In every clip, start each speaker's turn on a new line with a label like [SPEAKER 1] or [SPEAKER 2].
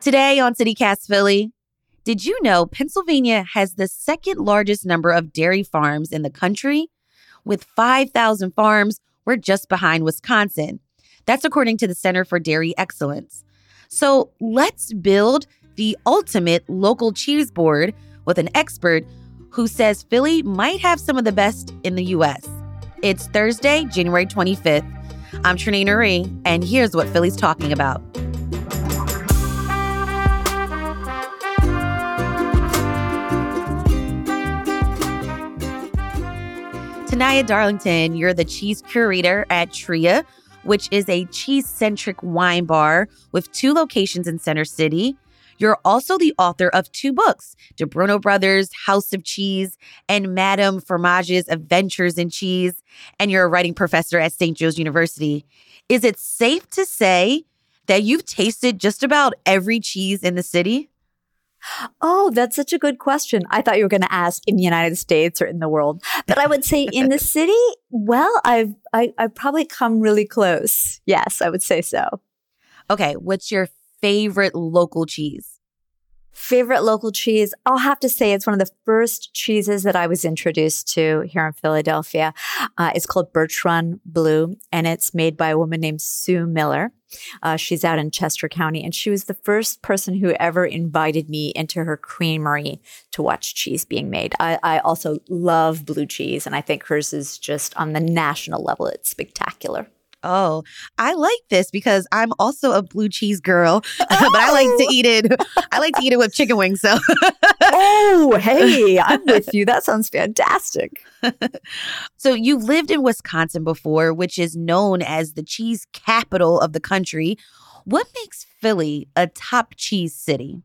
[SPEAKER 1] Today on CityCast Philly, did you know Pennsylvania has the second largest number of dairy farms in the country? With 5,000 farms, we're just behind Wisconsin. That's according to the Center for Dairy Excellence. So let's build the ultimate local cheese board with an expert who says Philly might have some of the best in the US. It's Thursday, January 25th. I'm Trenae Nuri, and here's what Philly's talking about. Tenaya Darlington, you're the cheese curator at Tria, which is a cheese centric wine bar with two locations in Center City. You're also the author of two books Di Bruno Brothers, House of Cheese, and Madame Fromage's Adventures in Cheese. And you're a writing professor at St. Joe's University. Is it safe to say that you've tasted just about every cheese in the city?
[SPEAKER 2] Oh, that's such a good question. I thought you were going to ask in the United States or in the world, but I would say in the city. Well, I've I, I've probably come really close. Yes, I would say so.
[SPEAKER 1] Okay, what's your favorite local cheese?
[SPEAKER 2] Favorite local cheese? I'll have to say it's one of the first cheeses that I was introduced to here in Philadelphia. Uh, it's called Birchrun Blue, and it's made by a woman named Sue Miller. Uh, she's out in Chester County, and she was the first person who ever invited me into her creamery to watch cheese being made. I, I also love blue cheese, and I think hers is just on the national level, it's spectacular.
[SPEAKER 1] Oh, I like this because I'm also a blue cheese girl, but I like to eat it. I like to eat it with chicken wings. So,
[SPEAKER 2] oh, hey, I'm with you. That sounds fantastic.
[SPEAKER 1] so, you lived in Wisconsin before, which is known as the cheese capital of the country. What makes Philly a top cheese city?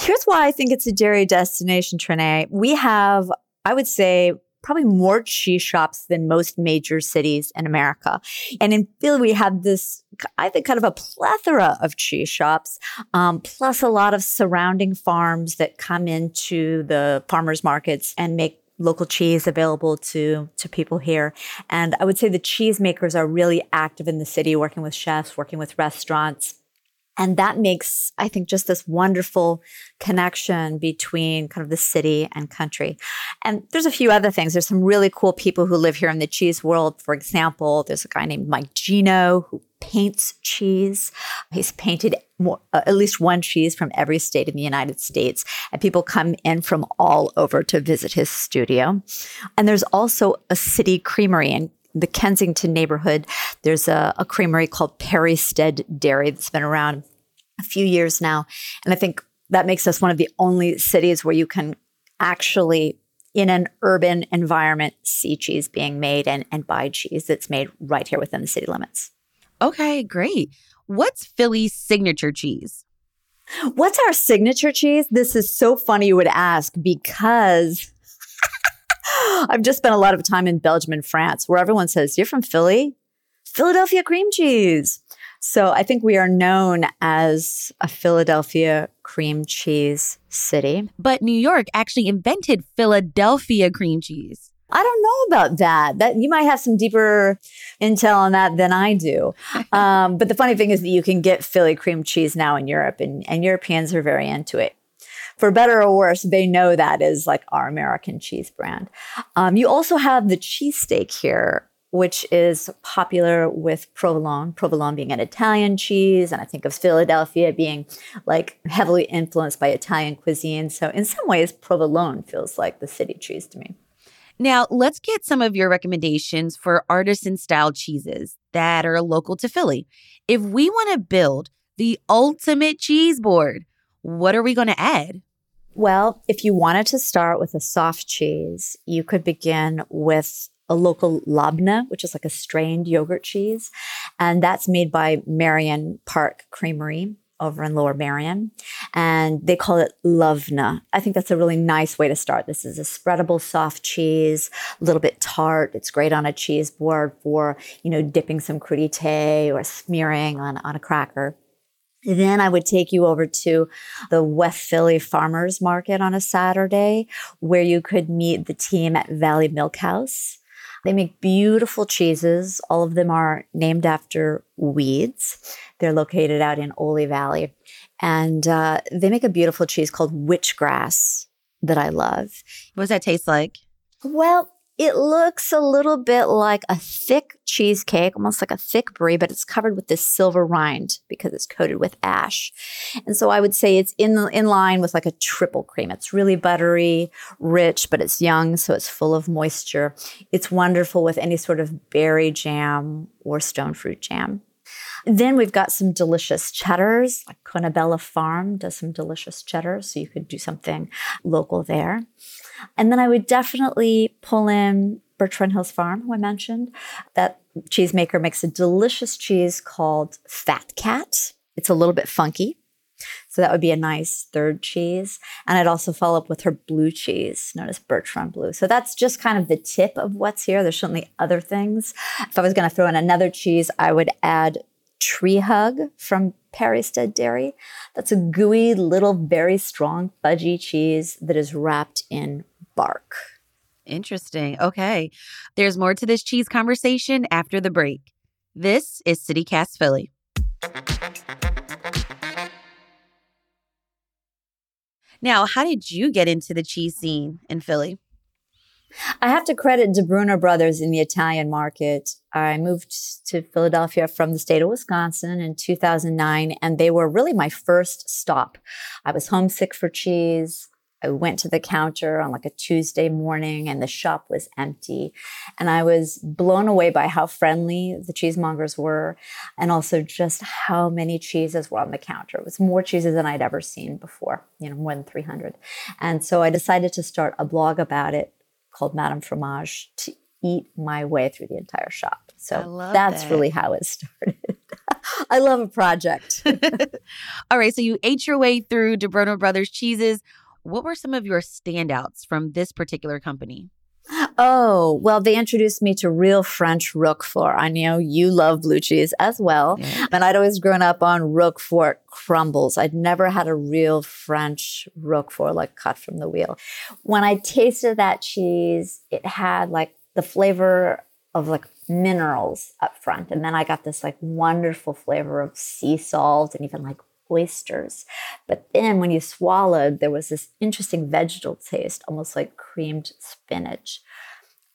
[SPEAKER 2] Here's why I think it's a dairy destination, Trenae. We have, I would say, probably more cheese shops than most major cities in America. And in Philly, we have this, I think, kind of a plethora of cheese shops, um, plus a lot of surrounding farms that come into the farmers markets and make local cheese available to to people here and i would say the cheesemakers are really active in the city working with chefs working with restaurants and that makes, I think, just this wonderful connection between kind of the city and country. And there's a few other things. There's some really cool people who live here in the cheese world. For example, there's a guy named Mike Geno who paints cheese. He's painted more, uh, at least one cheese from every state in the United States. And people come in from all over to visit his studio. And there's also a city creamery. And the Kensington neighborhood, there's a, a creamery called Perrystead Dairy that's been around a few years now. And I think that makes us one of the only cities where you can actually, in an urban environment, see cheese being made and, and buy cheese that's made right here within the city limits.
[SPEAKER 1] Okay, great. What's Philly's signature cheese?
[SPEAKER 2] What's our signature cheese? This is so funny you would ask because I've just spent a lot of time in Belgium and France where everyone says, You're from Philly? Philadelphia cream cheese. So I think we are known as a Philadelphia cream cheese city.
[SPEAKER 1] But New York actually invented Philadelphia cream cheese.
[SPEAKER 2] I don't know about that. That you might have some deeper intel on that than I do. Um, but the funny thing is that you can get Philly cream cheese now in Europe, and, and Europeans are very into it for better or worse, they know that is like our American cheese brand. Um, you also have the cheesesteak here, which is popular with provolone, provolone being an Italian cheese. And I think of Philadelphia being like heavily influenced by Italian cuisine. So in some ways, provolone feels like the city cheese to me.
[SPEAKER 1] Now, let's get some of your recommendations for artisan style cheeses that are local to Philly. If we want to build the ultimate cheese board, what are we going to add?
[SPEAKER 2] Well, if you wanted to start with a soft cheese, you could begin with a local labna, which is like a strained yogurt cheese. And that's made by Merion Park Creamery over in Lower Merion. And they call it Lovna. I think that's a really nice way to start. This is a spreadable soft cheese, a little bit tart. It's great on a cheese board for, you know, dipping some crudité or smearing on, on a cracker. Then I would take you over to the West Philly Farmers Market on a Saturday where you could meet the team at Valley Milkhouse. They make beautiful cheeses. All of them are named after weeds. They're located out in Oley Valley. And uh, they make a beautiful cheese called witchgrass that I love.
[SPEAKER 1] What does that taste like?
[SPEAKER 2] Well, it looks a little bit like a thick cheesecake, almost like a thick brie, but it's covered with this silver rind because it's coated with ash. And so I would say it's in in line with like a triple cream. It's really buttery, rich, but it's young, so it's full of moisture. It's wonderful with any sort of berry jam or stone fruit jam. Then we've got some delicious cheddars, like Conebella Farm does some delicious cheddar, so you could do something local there. And then I would definitely pull in Birchrun Hills Farm, who I mentioned. That cheesemaker makes a delicious cheese called Fat Cat. It's a little bit funky. So that would be a nice third cheese. And I'd also follow up with her blue cheese, known as Birchrun Blue. So that's just kind of the tip of what's here. There's certainly other things. If I was going to throw in another cheese, I would add Tree Hug from Perrystead Dairy. That's a gooey, little, very strong, fudgy cheese that is wrapped in bark.
[SPEAKER 1] Interesting. Okay. There's more to this cheese conversation after the break. This is CityCast Philly. Now, how did you get into the cheese scene in Philly?
[SPEAKER 2] I have to credit Di Bruno Brothers in the Italian market. I moved to Philadelphia from the state of Wisconsin in 2009, and they were really my first stop. I was homesick for cheese. I went to the counter on like a Tuesday morning and the shop was empty. And I was blown away by how friendly the cheesemongers were and also just how many cheeses were on the counter. It was more cheeses than I'd ever seen before, you know, more than 300. And so I decided to start a blog about it called Madame Fromage to eat my way through the entire shop. So that's that. really how it started. I love a project.
[SPEAKER 1] All right. So you ate your way through Di Bruno Brothers cheeses. What were some of your standouts from this particular company?
[SPEAKER 2] Oh, well, they introduced me to real French Roquefort. I know you love blue cheese as well. Yeah. And I'd always grown up on Roquefort crumbles. I'd never had a real French Roquefort like cut from the wheel. When I tasted that cheese, it had like the flavor of like minerals up front. And then I got this like wonderful flavor of sea salt and even like oysters. But then when you swallowed, there was this interesting vegetal taste, almost like creamed spinach.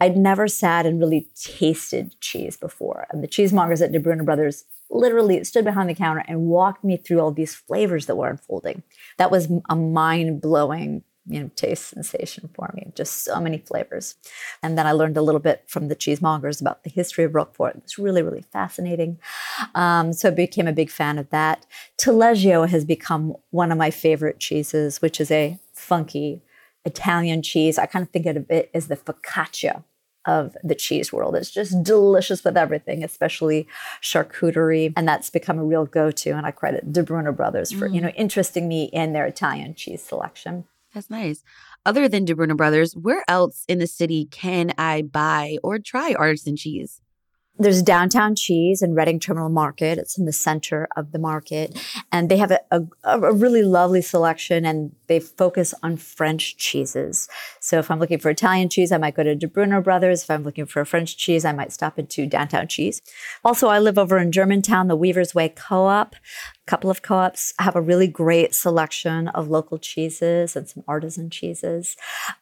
[SPEAKER 2] I'd never sat and really tasted cheese before. And the cheesemongers at Bruno Brothers literally stood behind the counter and walked me through all these flavors that were unfolding. That was a mind blowing you know taste sensation for me just so many flavors and then i learned a little bit from the cheesemongers about the history of roquefort it was really really fascinating um, so i became a big fan of that taleggio has become one of my favorite cheeses which is a funky italian cheese i kind of think of it as the focaccia of the cheese world. It's just delicious with everything, especially charcuterie. And that's become a real go-to. And I credit Di Bruno Brothers for, mm. you know, interesting me in their Italian cheese selection.
[SPEAKER 1] That's nice. Other than Di Bruno Brothers, where else in the city can I buy or try artisan cheese?
[SPEAKER 2] There's Downtown Cheese and Reading Terminal Market. It's in the center of the market. And they have a, a, a, really lovely selection and they focus on French cheeses. So if I'm looking for Italian cheese, I might go to Di Bruno Brothers. If I'm looking for a French cheese, I might stop into Downtown Cheese. Also, I live over in Germantown, the Weaver's Way Co-op couple of co-ops have a really great selection of local cheeses and some artisan cheeses.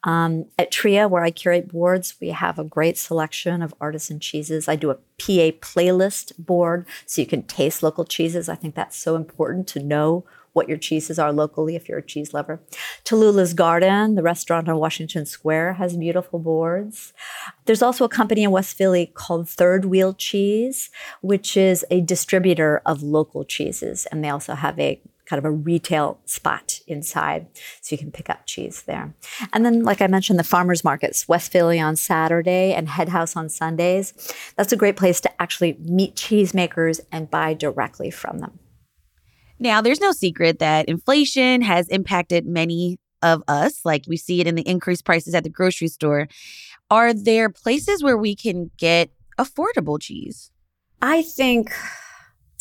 [SPEAKER 2] Um, at Tria, where I curate boards, we have a great selection of artisan cheeses. I do a PA playlist board so you can taste local cheeses. I think that's so important to know what your cheeses are locally if you're a cheese lover. Talula's Garden, the restaurant on Washington Square, has beautiful boards. There's also a company in West Philly called Third Wheel Cheese, which is a distributor of local cheeses. And they also have a kind of a retail spot inside. So you can pick up cheese there. And then, like I mentioned, the farmers markets, West Philly on Saturday and Head House on Sundays. That's a great place to actually meet cheesemakers and buy directly from them.
[SPEAKER 1] Now, there's no secret that inflation has impacted many of us, like we see it in the increased prices at the grocery store. Are there places where we can get affordable cheese?
[SPEAKER 2] I think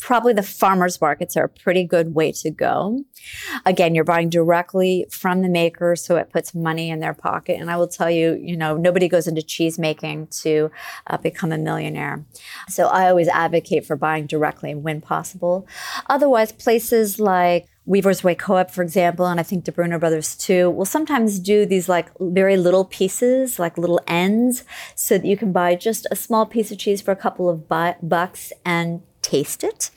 [SPEAKER 2] probably the farmers markets are a pretty good way to go. Again, you're buying directly from the maker, so it puts money in their pocket. And I will tell you, you know, nobody goes into cheese making to uh, become a millionaire. So I always advocate for buying directly when possible. Otherwise, places like Weaver's Way Co-op, for example, and I think Di Bruno Brothers too, will sometimes do these like very little pieces, like little ends, so that you can buy just a small piece of cheese for a couple of bu- bucks and taste it.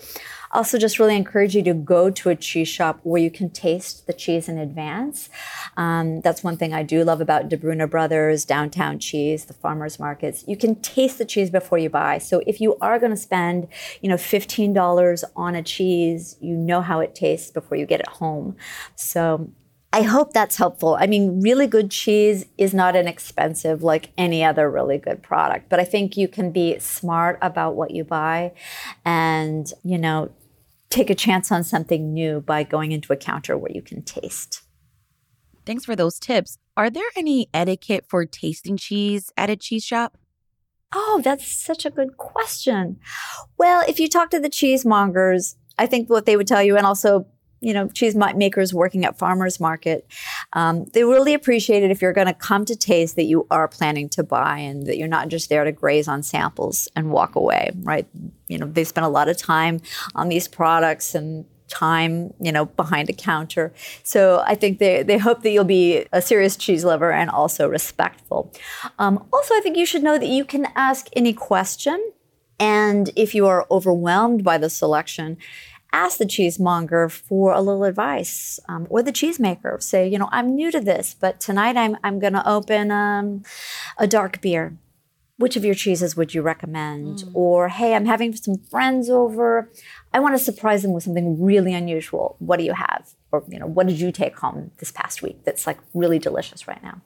[SPEAKER 2] Also, just really encourage you to go to a cheese shop where you can taste the cheese in advance. Um, that's one thing I do love about Di Bruno Brothers, Downtown Cheese, the farmers markets. You can taste the cheese before you buy. So if you are going to spend, you know, fifteen dollars on a cheese, you know how it tastes before you get it home. So I hope that's helpful. I mean, really good cheese is not inexpensive like any other really good product, but I think you can be smart about what you buy and, you know, take a chance on something new by going into a counter where you can taste.
[SPEAKER 1] Thanks for those tips. Are there any etiquette for tasting cheese at a cheese shop?
[SPEAKER 2] Oh, that's such a good question. Well, if you talk to the cheesemongers, I think what they would tell you, and also you know, cheese makers working at farmers market, um, they really appreciate it if you're going to come to taste that you are planning to buy and that you're not just there to graze on samples and walk away, right? You know, they spend a lot of time on these products and time, you know, behind a counter. So I think they, they hope that you'll be a serious cheese lover and also respectful. Um, also, I think you should know that you can ask any question. And if you are overwhelmed by the selection, ask the cheesemonger for a little advice um, or the cheesemaker. Say, you know, I'm new to this, but tonight I'm, I'm going to open um, a dark beer. Which of your cheeses would you recommend? Mm. Or, hey, I'm having some friends over. I want to surprise them with something really unusual. What do you have? Or, you know, what did you take home this past week that's like really delicious right now?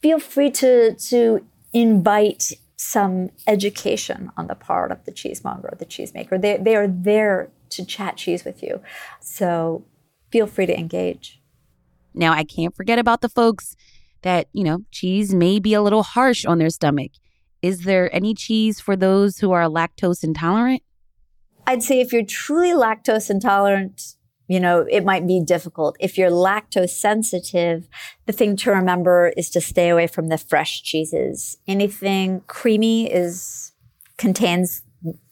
[SPEAKER 2] Feel free to, to invite some education on the part of the cheesemonger or the cheesemaker. They, they are there to chat cheese with you. So feel free to engage.
[SPEAKER 1] Now, I can't forget about the folks that, you know, cheese may be a little harsh on their stomach. Is there any cheese for those who are lactose intolerant?
[SPEAKER 2] I'd say if you're truly lactose intolerant, you know, it might be difficult. If you're lactose sensitive, the thing to remember is to stay away from the fresh cheeses. Anything creamy is contains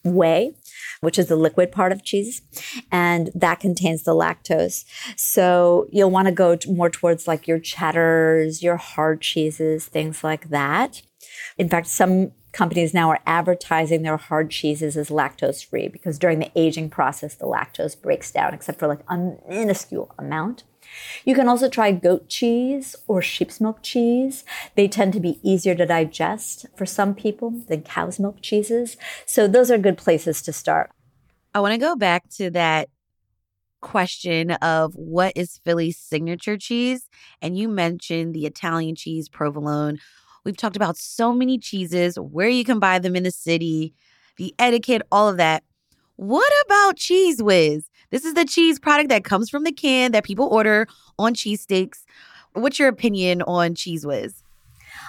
[SPEAKER 2] whey, which is the liquid part of cheese, and that contains the lactose. So you'll want to go more towards like your cheddars, your hard cheeses, things like that. In fact, some companies now are advertising their hard cheeses as lactose free because during the aging process, the lactose breaks down, except for like a minuscule amount. You can also try goat cheese or sheep's milk cheese. They tend to be easier to digest for some people than cow's milk cheeses. So those are good places to start.
[SPEAKER 1] I want to go back to that question of what is Philly's signature cheese? And you mentioned the Italian cheese provolone, We've talked about so many cheeses, where you can buy them in the city, the etiquette, all of that. What about Cheez Whiz? This is the cheese product that comes from the can that people order on cheesesteaks. What's your opinion on Cheez Whiz?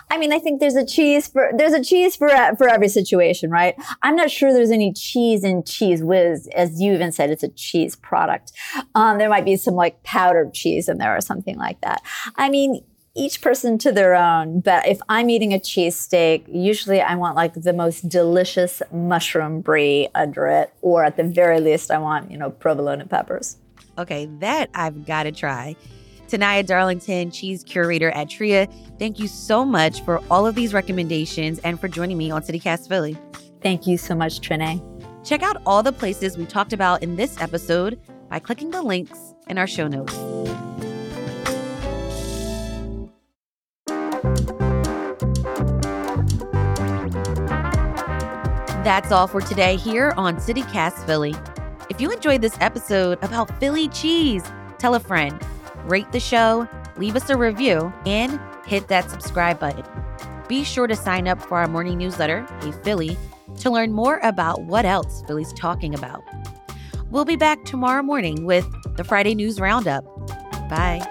[SPEAKER 2] I mean, I think there's a cheese for there's a cheese for for every situation, right? I'm not sure there's any cheese in Cheez Whiz, as you even said, it's a cheese product. Um, there might be some like powdered cheese in there or something like that. I mean, each person to their own. But if I'm eating a cheesesteak, usually I want like the most delicious mushroom brie under it, or at the very least, I want, you know, provolone and peppers.
[SPEAKER 1] Okay, that I've got to try. Tenaya Darlington, cheese curator at Tria, thank you so much for all of these recommendations and for joining me on CityCast Philly.
[SPEAKER 2] Thank you so much, Trenae.
[SPEAKER 1] Check out all the places we talked about in this episode by clicking the links in our show notes. That's all for today here on CityCast Philly. If you enjoyed this episode about Philly cheese, tell a friend, rate the show, leave us a review, and hit that subscribe button. Be sure to sign up for our morning newsletter, Hey Philly, to learn more about what else Philly's talking about. We'll be back tomorrow morning with the Friday News Roundup. Bye.